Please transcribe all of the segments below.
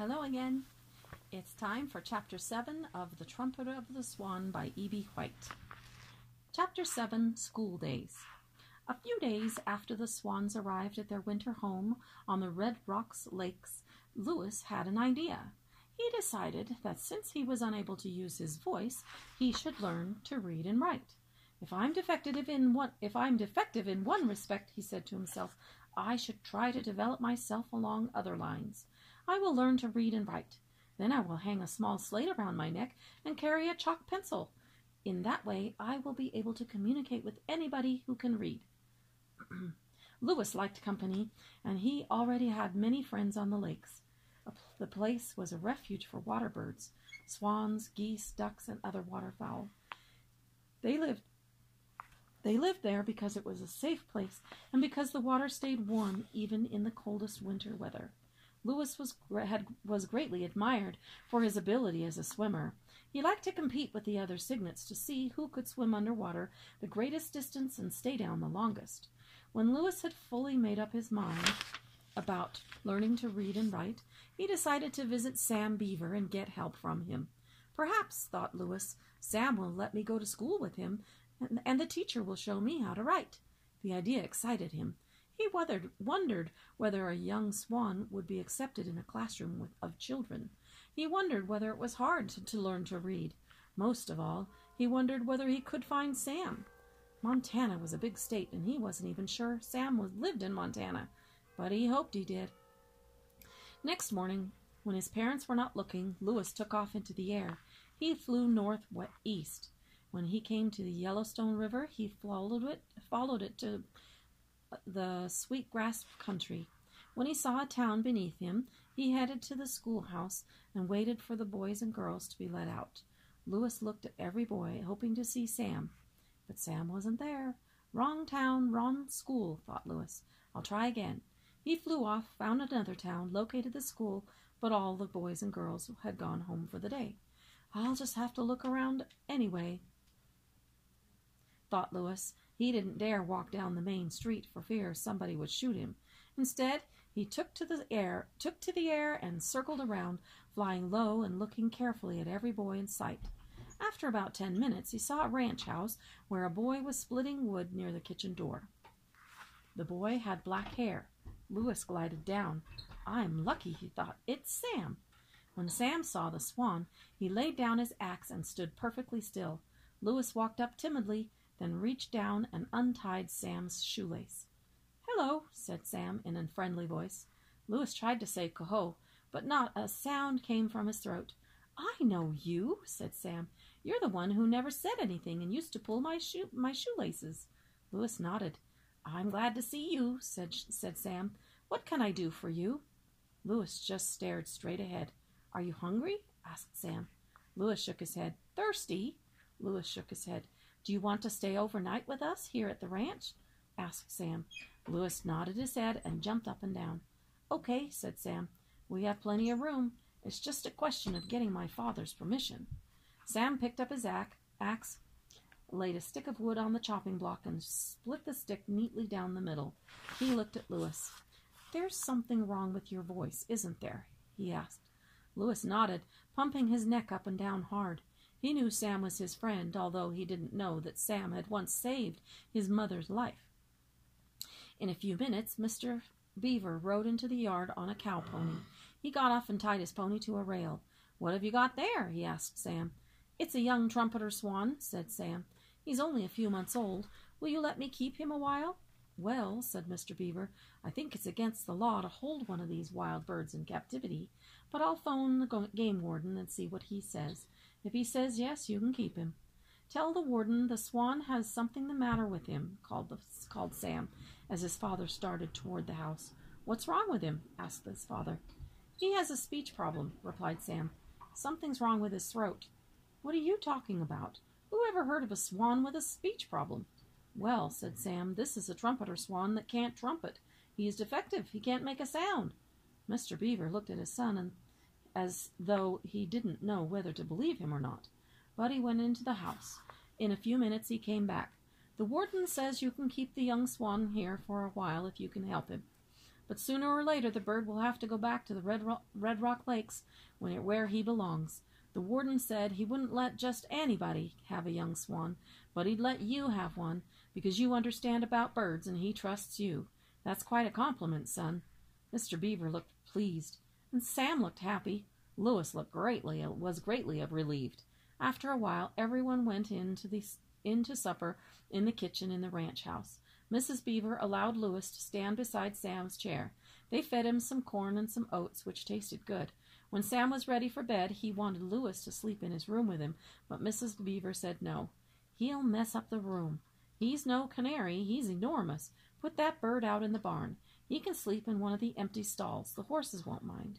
Hello again. It's time for Chapter 7 of The Trumpeter of the Swan by E.B. White. Chapter 7 School Days. A few days after the swans arrived at their winter home on the Red Rocks Lakes, Louis had an idea. He decided that since he was unable to use his voice, he should learn to read and write. If I'm defective in one if I'm defective in one respect, he said to himself, I should try to develop myself along other lines. I will learn to read and write. Then I will hang a small slate around my neck and carry a chalk pencil. In that way I will be able to communicate with anybody who can read. Louis liked company, and he already had many friends on the lakes. The place was a refuge for water birds, swans, geese, ducks, and other waterfowl. They lived they lived there because it was a safe place and because the water stayed warm even in the coldest winter weather. Louis was, had, was greatly admired for his ability as a swimmer. He liked to compete with the other cygnets to see who could swim under water the greatest distance and stay down the longest. When Louis had fully made up his mind about learning to read and write, he decided to visit Sam Beaver and get help from him. Perhaps, thought Louis, Sam will let me go to school with him, and, and the teacher will show me how to write. The idea excited him. He wondered, wondered whether a young swan would be accepted in a classroom with, of children. He wondered whether it was hard to, to learn to read. Most of all, he wondered whether he could find Sam. Montana was a big state, and he wasn't even sure Sam was, lived in Montana, but he hoped he did. Next morning, when his parents were not looking, Louis took off into the air. He flew northeast. When he came to the Yellowstone River, he followed it, followed it to the sweet grass country. When he saw a town beneath him, he headed to the schoolhouse and waited for the boys and girls to be let out. Louis looked at every boy, hoping to see Sam. But Sam wasn't there. Wrong town, wrong school, thought Louis. I'll try again. He flew off, found another town, located the school, but all the boys and girls had gone home for the day. I'll just have to look around anyway, thought Louis. He didn't dare walk down the main street for fear somebody would shoot him. Instead, he took to the air, took to the air and circled around, flying low and looking carefully at every boy in sight. After about ten minutes, he saw a ranch house where a boy was splitting wood near the kitchen door. The boy had black hair. Louis glided down. I'm lucky, he thought. It's Sam. When Sam saw the swan, he laid down his axe and stood perfectly still. Louis walked up timidly then reached down and untied Sam's shoelace. Hello, said Sam in a friendly voice. Louis tried to say coho, but not a sound came from his throat. I know you, said Sam. You're the one who never said anything and used to pull my shoe my shoelaces. Louis nodded. I'm glad to see you, said said Sam. What can I do for you? Louis just stared straight ahead. Are you hungry? asked Sam. Louis shook his head. Thirsty? Louis shook his head. Do you want to stay overnight with us here at the ranch? asked Sam. Louis nodded his head and jumped up and down. Okay, said Sam. We have plenty of room. It's just a question of getting my father's permission. Sam picked up his axe, laid a stick of wood on the chopping block, and split the stick neatly down the middle. He looked at Louis. There's something wrong with your voice, isn't there? he asked. Louis nodded, pumping his neck up and down hard. He knew Sam was his friend, although he didn't know that Sam had once saved his mother's life. In a few minutes, Mr. Beaver rode into the yard on a cow pony. He got off and tied his pony to a rail. What have you got there? he asked Sam. It's a young trumpeter swan, said Sam. He's only a few months old. Will you let me keep him a while? Well, said Mr. Beaver, I think it's against the law to hold one of these wild birds in captivity, but I'll phone the game warden and see what he says. If he says yes, you can keep him. Tell the warden the swan has something the matter with him, called, the, called Sam, as his father started toward the house. What's wrong with him? asked his father. He has a speech problem, replied Sam. Something's wrong with his throat. What are you talking about? Who ever heard of a swan with a speech problem? Well, said Sam, this is a trumpeter swan that can't trumpet. He is defective. He can't make a sound. Mr. Beaver looked at his son and as though he didn't know whether to believe him or not. But he went into the house. In a few minutes he came back. The warden says you can keep the young swan here for a while if you can help him. but sooner or later the bird will have to go back to the Red Rock, Red Rock Lakes when it, where he belongs. The warden said he wouldn't let just anybody have a young swan, but he'd let you have one because you understand about birds and he trusts you. That's quite a compliment, son. Mr. Beaver looked pleased, and Sam looked happy. Louis looked greatly was greatly relieved. After a while, everyone went in to the in to supper in the kitchen in the ranch house. Mrs. Beaver allowed Louis to stand beside Sam's chair. They fed him some corn and some oats, which tasted good. When Sam was ready for bed, he wanted Louis to sleep in his room with him, but Mrs. Beaver said no. He'll mess up the room. He's no canary, he's enormous. Put that bird out in the barn. He can sleep in one of the empty stalls. The horses won't mind.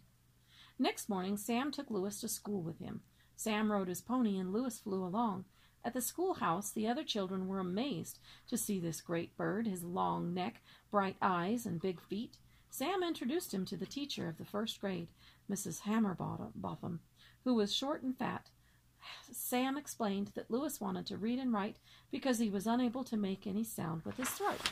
Next morning, Sam took Louis to school with him. Sam rode his pony, and Louis flew along. At the schoolhouse, the other children were amazed to see this great bird, his long neck, bright eyes, and big feet. Sam introduced him to the teacher of the first grade, Mrs. Hammerbotham, who was short and fat. Sam explained that Louis wanted to read and write because he was unable to make any sound with his throat.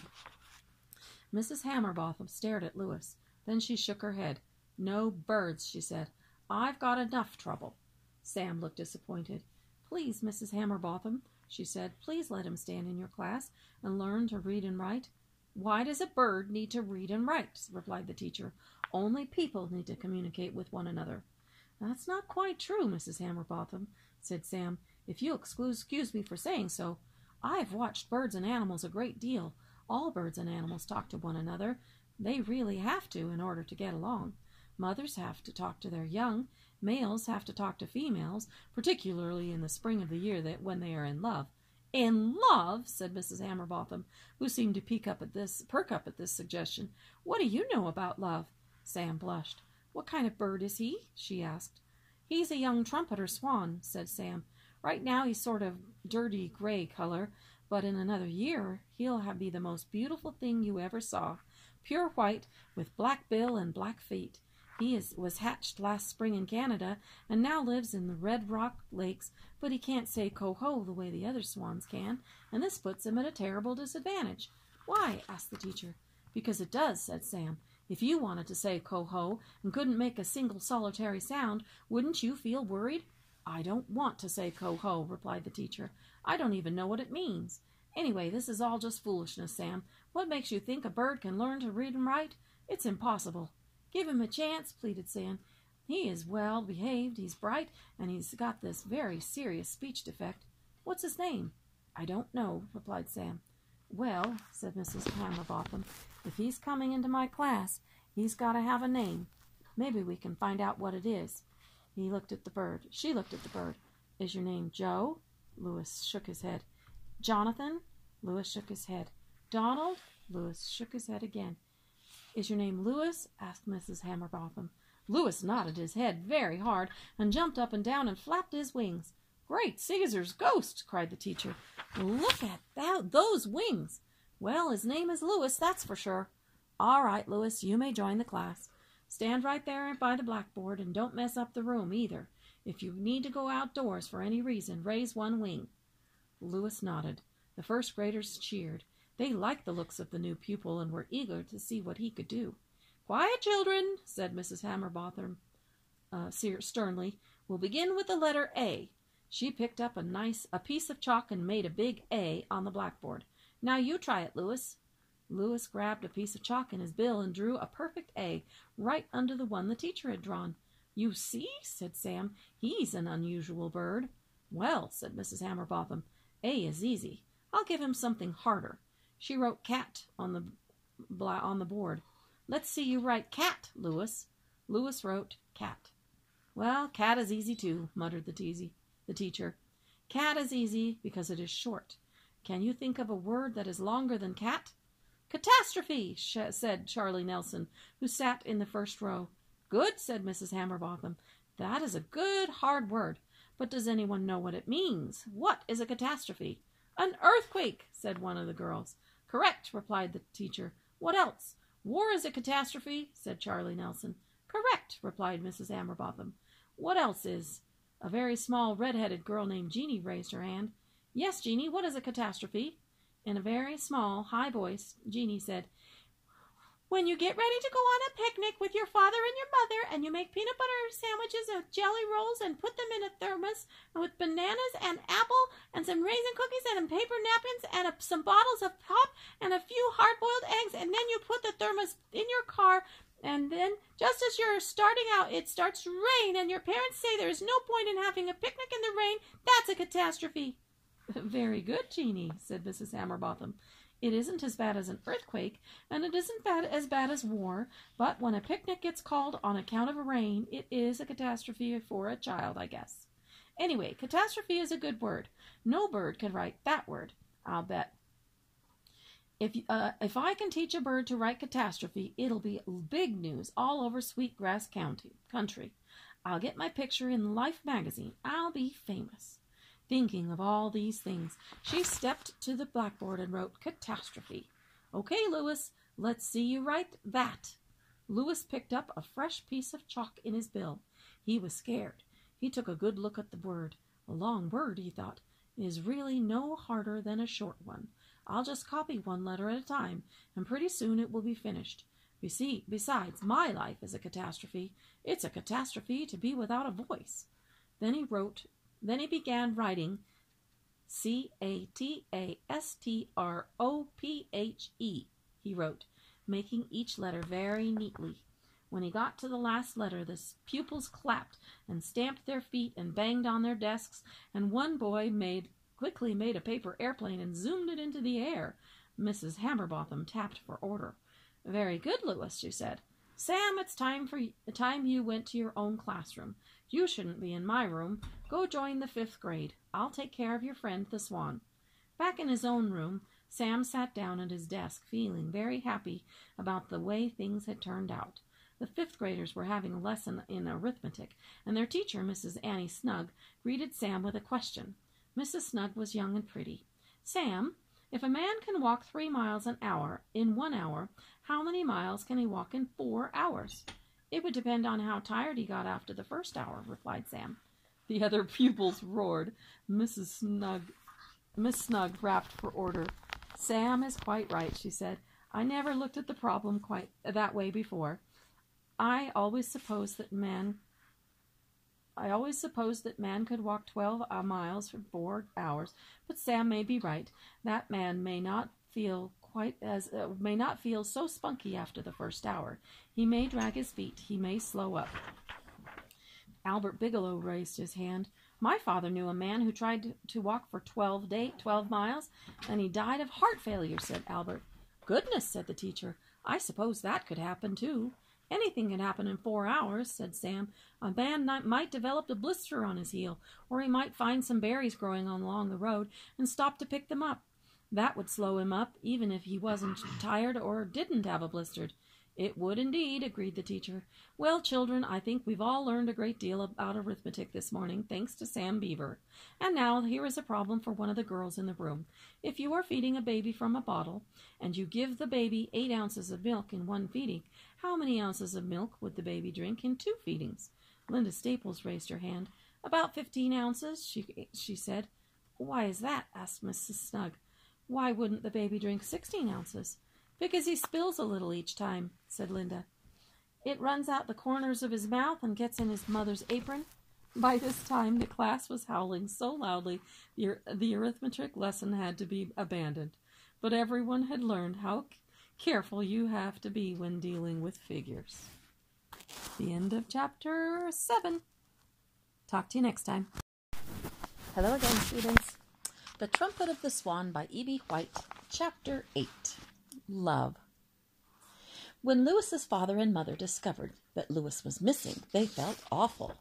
Mrs. Hammerbotham stared at Louis. Then she shook her head. No birds, she said. I've got enough trouble. Sam looked disappointed. Please, Mrs. Hammerbotham, she said, please let him stand in your class and learn to read and write. Why does a bird need to read and write? replied the teacher. Only people need to communicate with one another. That's not quite true, Mrs. Hammerbotham, said Sam. If you'll excuse me for saying so, I've watched birds and animals a great deal. All birds and animals talk to one another. They really have to in order to get along. Mothers have to talk to their young, Males have to talk to females, particularly in the spring of the year that when they are in love. In love, said Mrs. Hammerbotham, who seemed to peek up at this, perk up at this suggestion. What do you know about love? Sam blushed. What kind of bird is he? she asked. He's a young trumpeter swan, said Sam. Right now he's sort of dirty gray color, but in another year he'll be the most beautiful thing you ever saw. Pure white, with black bill and black feet. He is, was hatched last spring in Canada and now lives in the Red Rock Lakes, but he can't say coho the way the other swans can, and this puts him at a terrible disadvantage. Why? asked the teacher. Because it does, said Sam. If you wanted to say coho and couldn't make a single solitary sound, wouldn't you feel worried? I don't want to say coho, replied the teacher. I don't even know what it means. Anyway, this is all just foolishness, Sam. What makes you think a bird can learn to read and write? It's impossible. Give him a chance, pleaded Sam. He is well behaved, he's bright, and he's got this very serious speech defect. What's his name? I don't know, replied Sam. Well, said Mrs. Hammerbotham, if he's coming into my class, he's got to have a name. Maybe we can find out what it is. He looked at the bird. She looked at the bird. Is your name Joe? Louis shook his head. Jonathan? Louis shook his head. Donald? Louis shook his head again. Is your name Louis? asked Mrs. Hammerbotham. Louis nodded his head very hard and jumped up and down and flapped his wings. Great Caesar's ghost! cried the teacher. Look at that, those wings! Well, his name is Louis, that's for sure. All right, Louis, you may join the class. Stand right there by the blackboard and don't mess up the room either. If you need to go outdoors for any reason, raise one wing. Louis nodded. The first graders cheered. They liked the looks of the new pupil and were eager to see what he could do. Quiet, children, said Mrs. Hammerbotham uh, sternly. We'll begin with the letter A. She picked up a nice a piece of chalk and made a big A on the blackboard. Now you try it, Louis. Louis grabbed a piece of chalk in his bill and drew a perfect A right under the one the teacher had drawn. You see, said Sam, he's an unusual bird. Well, said Mrs. Hammerbotham, A is easy. I'll give him something harder. She wrote cat on the on the board. Let's see you write cat, Louis. Louis wrote cat. Well, cat is easy too, muttered the teasy, the teacher. Cat is easy because it is short. Can you think of a word that is longer than cat? Catastrophe, said Charlie Nelson, who sat in the first row. Good, said Mrs. Hammerbotham. That is a good, hard word. But does anyone know what it means? What is a catastrophe? An earthquake, said one of the girls. Correct, replied the teacher. What else? War is a catastrophe, said Charlie Nelson. Correct, replied Mrs. Hammerbotham. What else is? A very small red-headed girl named Jeanie raised her hand. Yes, Jeanie, what is a catastrophe? In a very small, high voice, Jeanie said, When you get ready to go on a picnic with your father and your mother, and you make peanut butter sandwiches and jelly rolls and put them in a thermos with bananas and apple and some raisin cookies and paper napkins and a, some bottles of pop and a few hard boiled eggs, and then you put the thermos in your car. And then, just as you're starting out, it starts to rain, and your parents say there is no point in having a picnic in the rain. That's a catastrophe. Very good, Jeanie, said Mrs. Hammerbotham. It isn't as bad as an earthquake, and it isn't bad as bad as war, but when a picnic gets called on account of a rain, it is a catastrophe for a child, I guess. Anyway, catastrophe is a good word. No bird can write that word, I'll bet. If uh, if I can teach a bird to write catastrophe, it'll be big news all over Sweetgrass County country. I'll get my picture in Life magazine. I'll be famous. Thinking of all these things, she stepped to the blackboard and wrote catastrophe. Okay, Louis, let's see you write that. Louis picked up a fresh piece of chalk in his bill. He was scared. He took a good look at the word. A long word, he thought, is really no harder than a short one. I'll just copy one letter at a time, and pretty soon it will be finished. You see, besides, my life is a catastrophe. It's a catastrophe to be without a voice. Then he wrote then he began writing C A T A S T R O P H E, he wrote, making each letter very neatly. When he got to the last letter, the pupils clapped and stamped their feet and banged on their desks, and one boy made quickly made a paper airplane and zoomed it into the air. Mrs. Hammerbotham tapped for order. Very good, Louis, she said. Sam, it's time for time you went to your own classroom. You shouldn't be in my room. Go join the fifth grade. I'll take care of your friend the swan. Back in his own room, Sam sat down at his desk, feeling very happy about the way things had turned out. The fifth graders were having a lesson in arithmetic, and their teacher, Mrs. Annie Snug, greeted Sam with a question. Mrs. Snug was young and pretty. Sam, if a man can walk three miles an hour in one hour, how many miles can he walk in four hours? It would depend on how tired he got after the first hour, replied Sam. The other pupils roared. Mrs. Snug, Miss Snug rapped for order. Sam is quite right, she said. I never looked at the problem quite that way before. I always supposed that man I always supposed that man could walk twelve uh, miles for four hours, but Sam may be right. That man may not feel quite as uh, may not feel so spunky after the first hour. He may drag his feet. He may slow up. Albert Bigelow raised his hand. My father knew a man who tried to walk for twelve day twelve miles, and he died of heart failure. Said Albert. Goodness, said the teacher. I suppose that could happen too. Anything can happen in four hours, said Sam. A man might develop a blister on his heel, or he might find some berries growing along the road and stop to pick them up. That would slow him up, even if he wasn't tired or didn't have a blistered. It would indeed, agreed the teacher. Well, children, I think we've all learned a great deal about arithmetic this morning, thanks to Sam Beaver. And now here is a problem for one of the girls in the room. If you are feeding a baby from a bottle, and you give the baby eight ounces of milk in one feeding, how many ounces of milk would the baby drink in two feedings? Linda Staples raised her hand. About fifteen ounces, she, she said. Why is that? asked Mrs. Snug. Why wouldn't the baby drink sixteen ounces? Because he spills a little each time, said Linda. It runs out the corners of his mouth and gets in his mother's apron. By this time, the class was howling so loudly the, the arithmetic lesson had to be abandoned. But everyone had learned how careful you have to be when dealing with figures. The end of chapter 7. Talk to you next time. Hello again. The Trumpet of the Swan by E.B. White, Chapter 8 Love. When Louis's father and mother discovered that Louis was missing, they felt awful.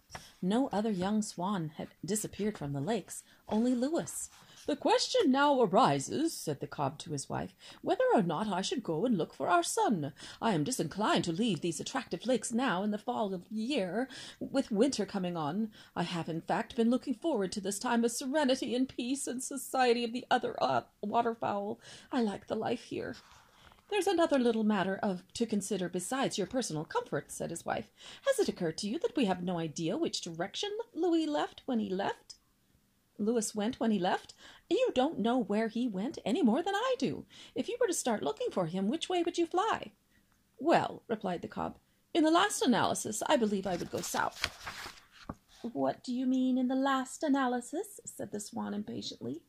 No other young swan had disappeared from the lakes, only Louis. The question now arises, said the cob to his wife, whether or not I should go and look for our son. I am disinclined to leave these attractive lakes now in the fall of the year, with winter coming on. I have, in fact, been looking forward to this time of serenity and peace and society of the other uh, waterfowl. I like the life here. There's another little matter of to consider besides your personal comfort, said his wife. Has it occurred to you that we have no idea which direction Louis left when he left? Louis went when he left? You don't know where he went any more than I do. If you were to start looking for him, which way would you fly? Well, replied the cob, in the last analysis, I believe I would go south. What do you mean in the last analysis? said the swan impatiently.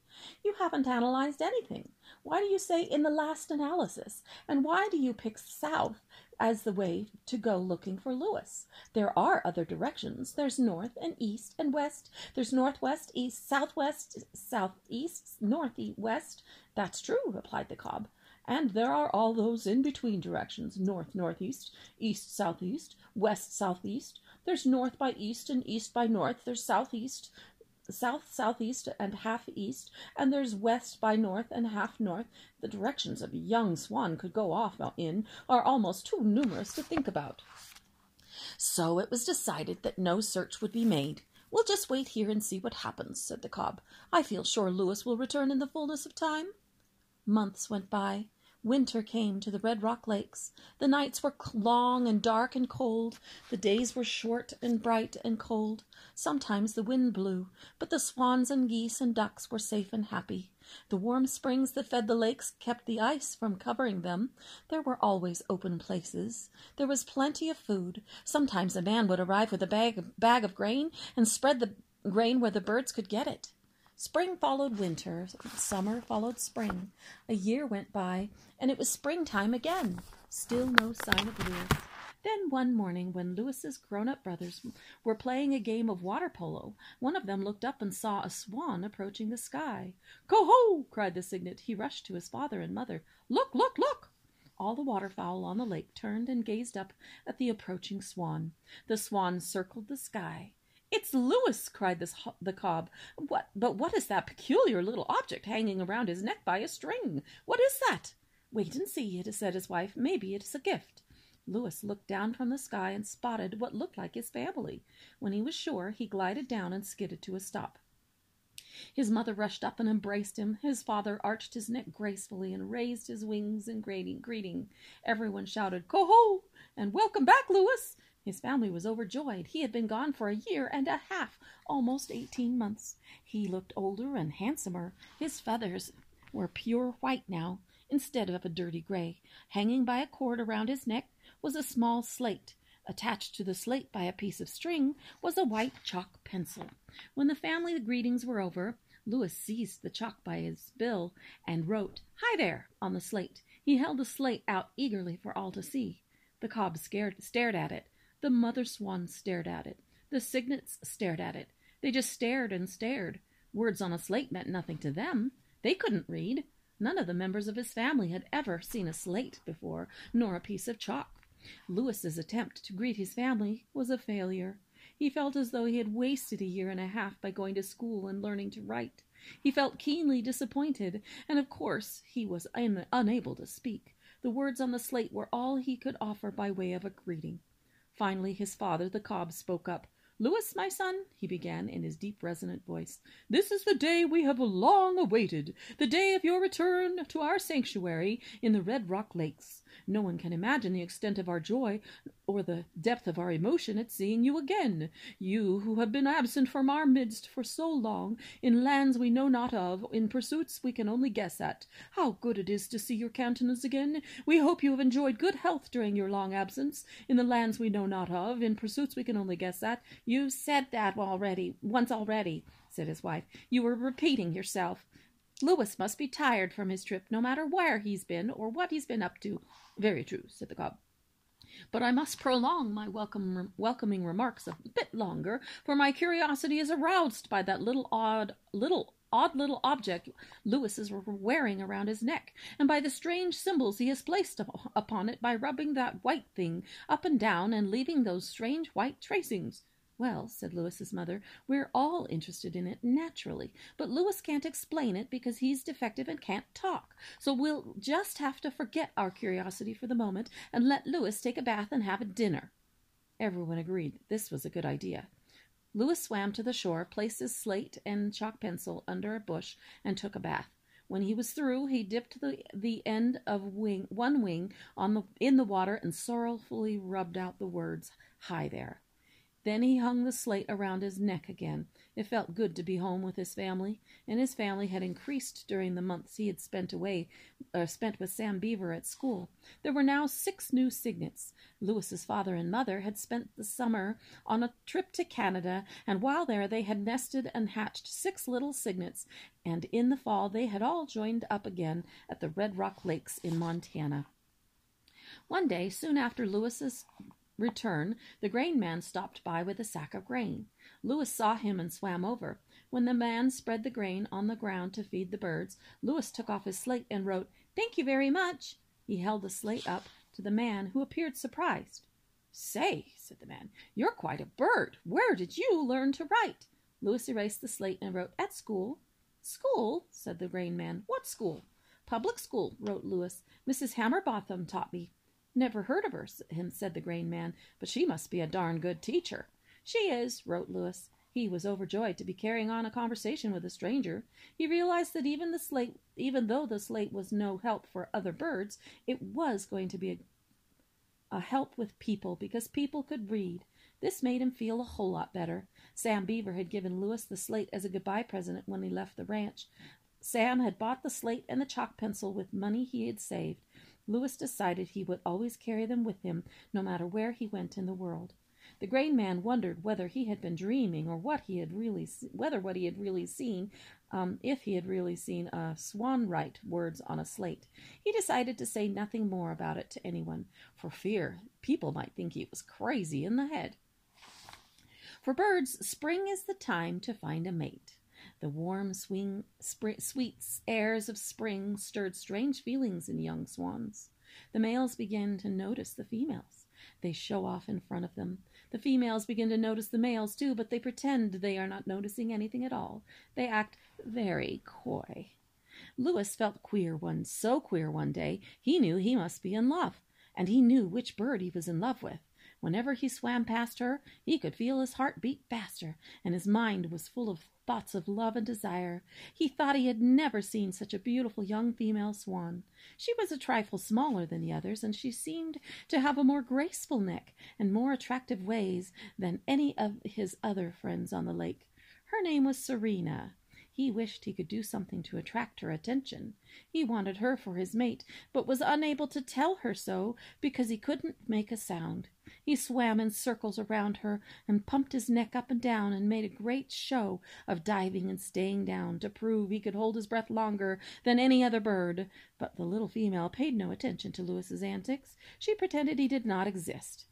You haven't analyzed anything. Why do you say in the last analysis? And why do you pick south as the way to go looking for Louis? There are other directions. There's north and east and west. There's northwest, east, southwest, southeast, northwest. That's true, replied the cob. And there are all those in between directions north northeast, east southeast, west southeast. There's north by east and east by north. There's southeast, south southeast and half east, and there's west by north and half north. The directions a young swan could go off in are almost too numerous to think about. So it was decided that no search would be made. We'll just wait here and see what happens, said the cob. I feel sure Louis will return in the fullness of time. Months went by. Winter came to the Red Rock Lakes. The nights were long and dark and cold. The days were short and bright and cold. Sometimes the wind blew, but the swans and geese and ducks were safe and happy. The warm springs that fed the lakes kept the ice from covering them. There were always open places. There was plenty of food. Sometimes a man would arrive with a bag, bag of grain and spread the grain where the birds could get it. Spring followed winter, summer followed spring. A year went by, and it was springtime again. Still no sign of Louis. Then one morning, when Louis's grown up brothers were playing a game of water polo, one of them looked up and saw a swan approaching the sky. Coho! cried the cygnet. He rushed to his father and mother. Look, look, look! All the waterfowl on the lake turned and gazed up at the approaching swan. The swan circled the sky. It's Louis! cried this, the cob. What, but what is that peculiar little object hanging around his neck by a string? What is that? Wait and see, it said his wife. Maybe it is a gift. Louis looked down from the sky and spotted what looked like his family. When he was sure, he glided down and skidded to a stop. His mother rushed up and embraced him. His father arched his neck gracefully and raised his wings in greeting. Everyone shouted, Coho! and welcome back, Louis! His family was overjoyed. He had been gone for a year and a half, almost eighteen months. He looked older and handsomer. His feathers were pure white now, instead of a dirty gray. Hanging by a cord around his neck was a small slate. Attached to the slate by a piece of string was a white chalk pencil. When the family greetings were over, Louis seized the chalk by his bill and wrote, Hi there, on the slate. He held the slate out eagerly for all to see. The cob scared, stared at it. The mother swan stared at it. The cygnets stared at it. They just stared and stared. Words on a slate meant nothing to them. They couldn't read. None of the members of his family had ever seen a slate before, nor a piece of chalk. Louis's attempt to greet his family was a failure. He felt as though he had wasted a year and a half by going to school and learning to write. He felt keenly disappointed, and of course he was un- unable to speak. The words on the slate were all he could offer by way of a greeting. Finally, his father, the cob, spoke up. Louis, my son, he began in his deep, resonant voice, this is the day we have long awaited, the day of your return to our sanctuary in the Red Rock Lakes. No one can imagine the extent of our joy or the depth of our emotion at seeing you again. You who have been absent from our midst for so long, in lands we know not of, in pursuits we can only guess at. How good it is to see your countenance again! We hope you have enjoyed good health during your long absence, in the lands we know not of, in pursuits we can only guess at. You've said that already, once already, said his wife. You were repeating yourself. Louis must be tired from his trip, no matter where he's been or what he's been up to. Very true, said the cob. But I must prolong my welcome, welcoming remarks a bit longer, for my curiosity is aroused by that little odd, little odd little object Louis is wearing around his neck, and by the strange symbols he has placed upon it by rubbing that white thing up and down and leaving those strange white tracings. Well, said Louis's mother, we're all interested in it, naturally, but Louis can't explain it because he's defective and can't talk. So we'll just have to forget our curiosity for the moment and let Louis take a bath and have a dinner. Everyone agreed this was a good idea. Louis swam to the shore, placed his slate and chalk pencil under a bush, and took a bath. When he was through, he dipped the, the end of wing, one wing on the, in the water and sorrowfully rubbed out the words, Hi there. Then he hung the slate around his neck again. It felt good to be home with his family, and his family had increased during the months he had spent away, or spent with Sam Beaver at school. There were now six new cygnets. Louis's father and mother had spent the summer on a trip to Canada, and while there they had nested and hatched six little cygnets, and in the fall they had all joined up again at the Red Rock Lakes in Montana. One day, soon after Louis's return, the grain man stopped by with a sack of grain. Louis saw him and swam over. When the man spread the grain on the ground to feed the birds, Louis took off his slate and wrote, Thank you very much. He held the slate up to the man, who appeared surprised. Say, said the man, you're quite a bird. Where did you learn to write? Louis erased the slate and wrote, At school. School? said the grain man. What school? Public school, wrote Louis. Mrs. Hammerbotham taught me. Never heard of her, him said the grain man, but she must be a darn good teacher. She is, wrote Louis. He was overjoyed to be carrying on a conversation with a stranger. He realized that even the slate, even though the slate was no help for other birds, it was going to be a, a help with people because people could read. This made him feel a whole lot better. Sam Beaver had given Louis the slate as a goodbye present when he left the ranch. Sam had bought the slate and the chalk pencil with money he had saved. Louis decided he would always carry them with him, no matter where he went in the world. The grain man wondered whether he had been dreaming, or what he had really, whether what he had really seen, um, if he had really seen a swan write words on a slate. He decided to say nothing more about it to anyone, for fear people might think he was crazy in the head. For birds, spring is the time to find a mate. The warm, swing, spring, sweet airs of spring stirred strange feelings in young swans. The males begin to notice the females. They show off in front of them. The females begin to notice the males too, but they pretend they are not noticing anything at all. They act very coy. Louis felt queer one, so queer one day, he knew he must be in love, and he knew which bird he was in love with. Whenever he swam past her, he could feel his heart beat faster, and his mind was full of thoughts of love and desire. He thought he had never seen such a beautiful young female swan. She was a trifle smaller than the others, and she seemed to have a more graceful neck and more attractive ways than any of his other friends on the lake. Her name was Serena. He wished he could do something to attract her attention. He wanted her for his mate, but was unable to tell her so because he couldn't make a sound. He swam in circles around her and pumped his neck up and down and made a great show of diving and staying down to prove he could hold his breath longer than any other bird. But the little female paid no attention to Louis's antics. She pretended he did not exist.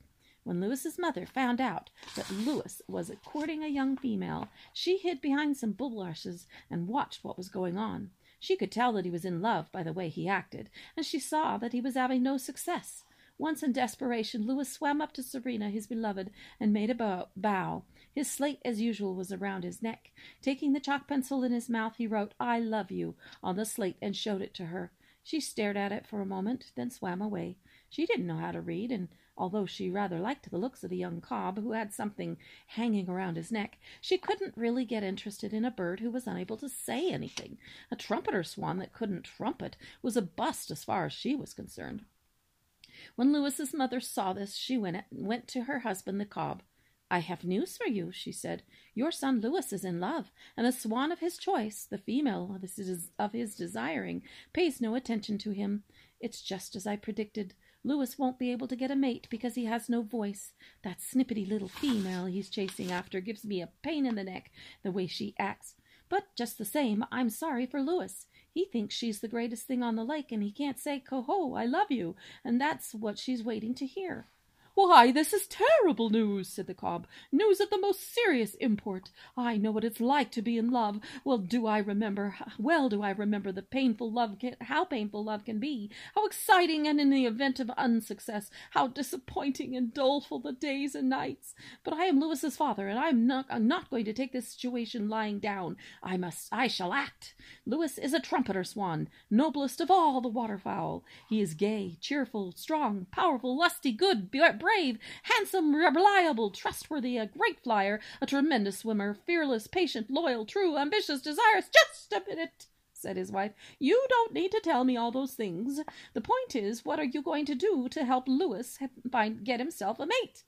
When Louis's mother found out that Louis was courting a young female, she hid behind some bulrushes and watched what was going on. She could tell that he was in love by the way he acted, and she saw that he was having no success. Once in desperation, Louis swam up to Serena, his beloved, and made a bow. His slate, as usual, was around his neck. Taking the chalk pencil in his mouth, he wrote, I love you, on the slate and showed it to her. She stared at it for a moment, then swam away. She didn't know how to read, and although she rather liked the looks of the young cob, who had something hanging around his neck, she couldn't really get interested in a bird who was unable to say anything. A trumpeter swan that couldn't trumpet was a bust as far as she was concerned. When Louis's mother saw this, she went, went to her husband, the cob. I have news for you, she said. Your son Louis is in love, and the swan of his choice, the female of his desiring, pays no attention to him. It's just as I predicted. Louis won't be able to get a mate because he has no voice. That snippety little female he's chasing after gives me a pain in the neck, the way she acts. But just the same, I'm sorry for Louis. He thinks she's the greatest thing on the lake, and he can't say, Coho, I love you, and that's what she's waiting to hear. Why, this is terrible news, said the cob. News of the most serious import. I know what it's like to be in love. Well, do I remember, well do I remember the painful love can, how painful love can be, how exciting and in the event of unsuccess, how disappointing and doleful the days and nights. But I am Louis's father, and I am not, I'm not going to take this situation lying down. I must, I shall act. Louis is a trumpeter swan, noblest of all the waterfowl. He is gay, cheerful, strong, powerful, lusty, good, brave, brave, handsome, reliable, trustworthy, a great flyer, a tremendous swimmer, fearless, patient, loyal, true, ambitious, desirous. Just a minute, said his wife. You don't need to tell me all those things. The point is, what are you going to do to help Louis find get himself a mate?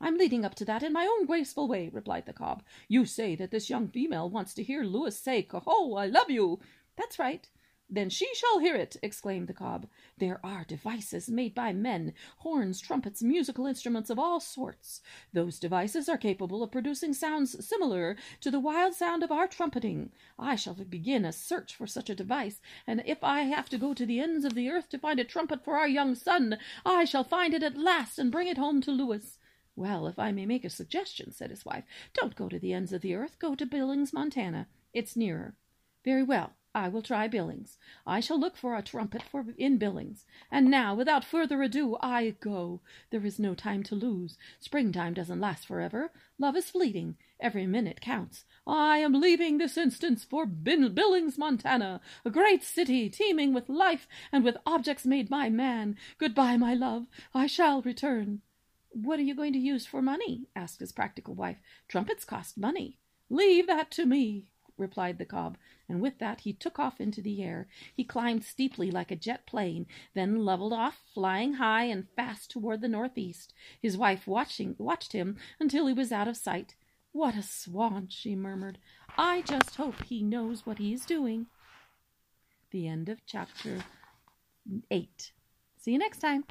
I'm leading up to that in my own graceful way, replied the cob. You say that this young female wants to hear Louis say, Coho, I love you. That's right. Then she shall hear it, exclaimed the cob. There are devices made by men, horns, trumpets, musical instruments of all sorts. Those devices are capable of producing sounds similar to the wild sound of our trumpeting. I shall begin a search for such a device, and if I have to go to the ends of the earth to find a trumpet for our young son, I shall find it at last and bring it home to Louis. Well, if I may make a suggestion, said his wife, don't go to the ends of the earth, go to Billings, Montana. It's nearer. Very well. I will try Billings. I shall look for a trumpet for in Billings. And now, without further ado, I go. There is no time to lose. Springtime doesn't last forever. Love is fleeting. Every minute counts. I am leaving this instance for Bin- Billings, Montana, a great city teeming with life and with objects made by man. Goodbye, my love. I shall return. What are you going to use for money? asked his practical wife. Trumpets cost money. Leave that to me, replied the cob, and with that he took off into the air. He climbed steeply like a jet plane, then leveled off, flying high and fast toward the northeast. His wife watching watched him until he was out of sight. What a swan, she murmured. I just hope he knows what he is doing. The end of chapter eight. See you next time.